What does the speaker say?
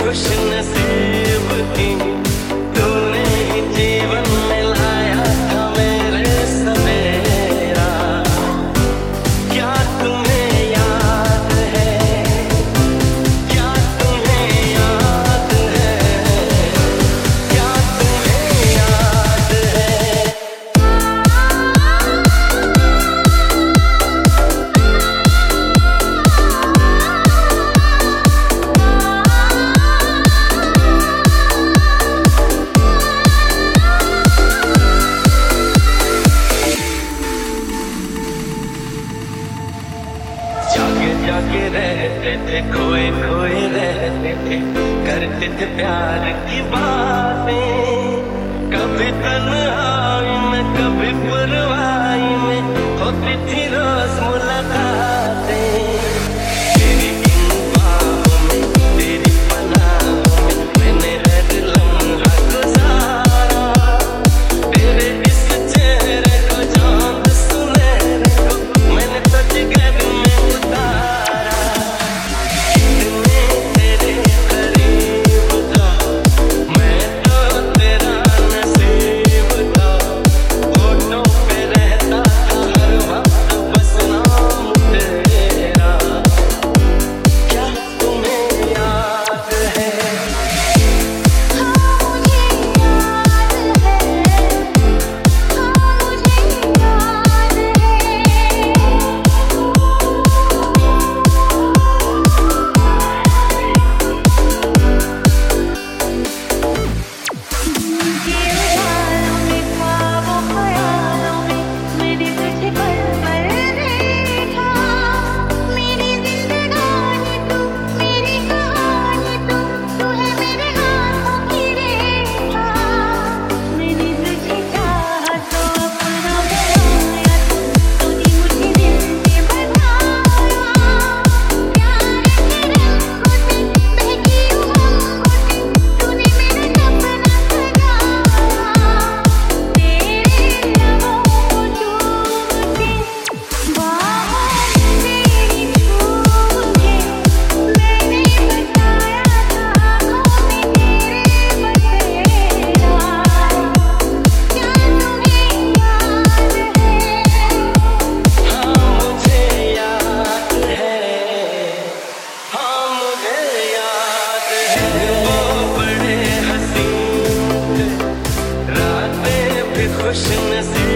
खुश नसीब जाके रहते थे, खोए खोए रहते थे। करते थे प्यार की बातें। कभी तन्हाई में, कभी पुरवाई में। होती थी रोज मुलाकात। pushing this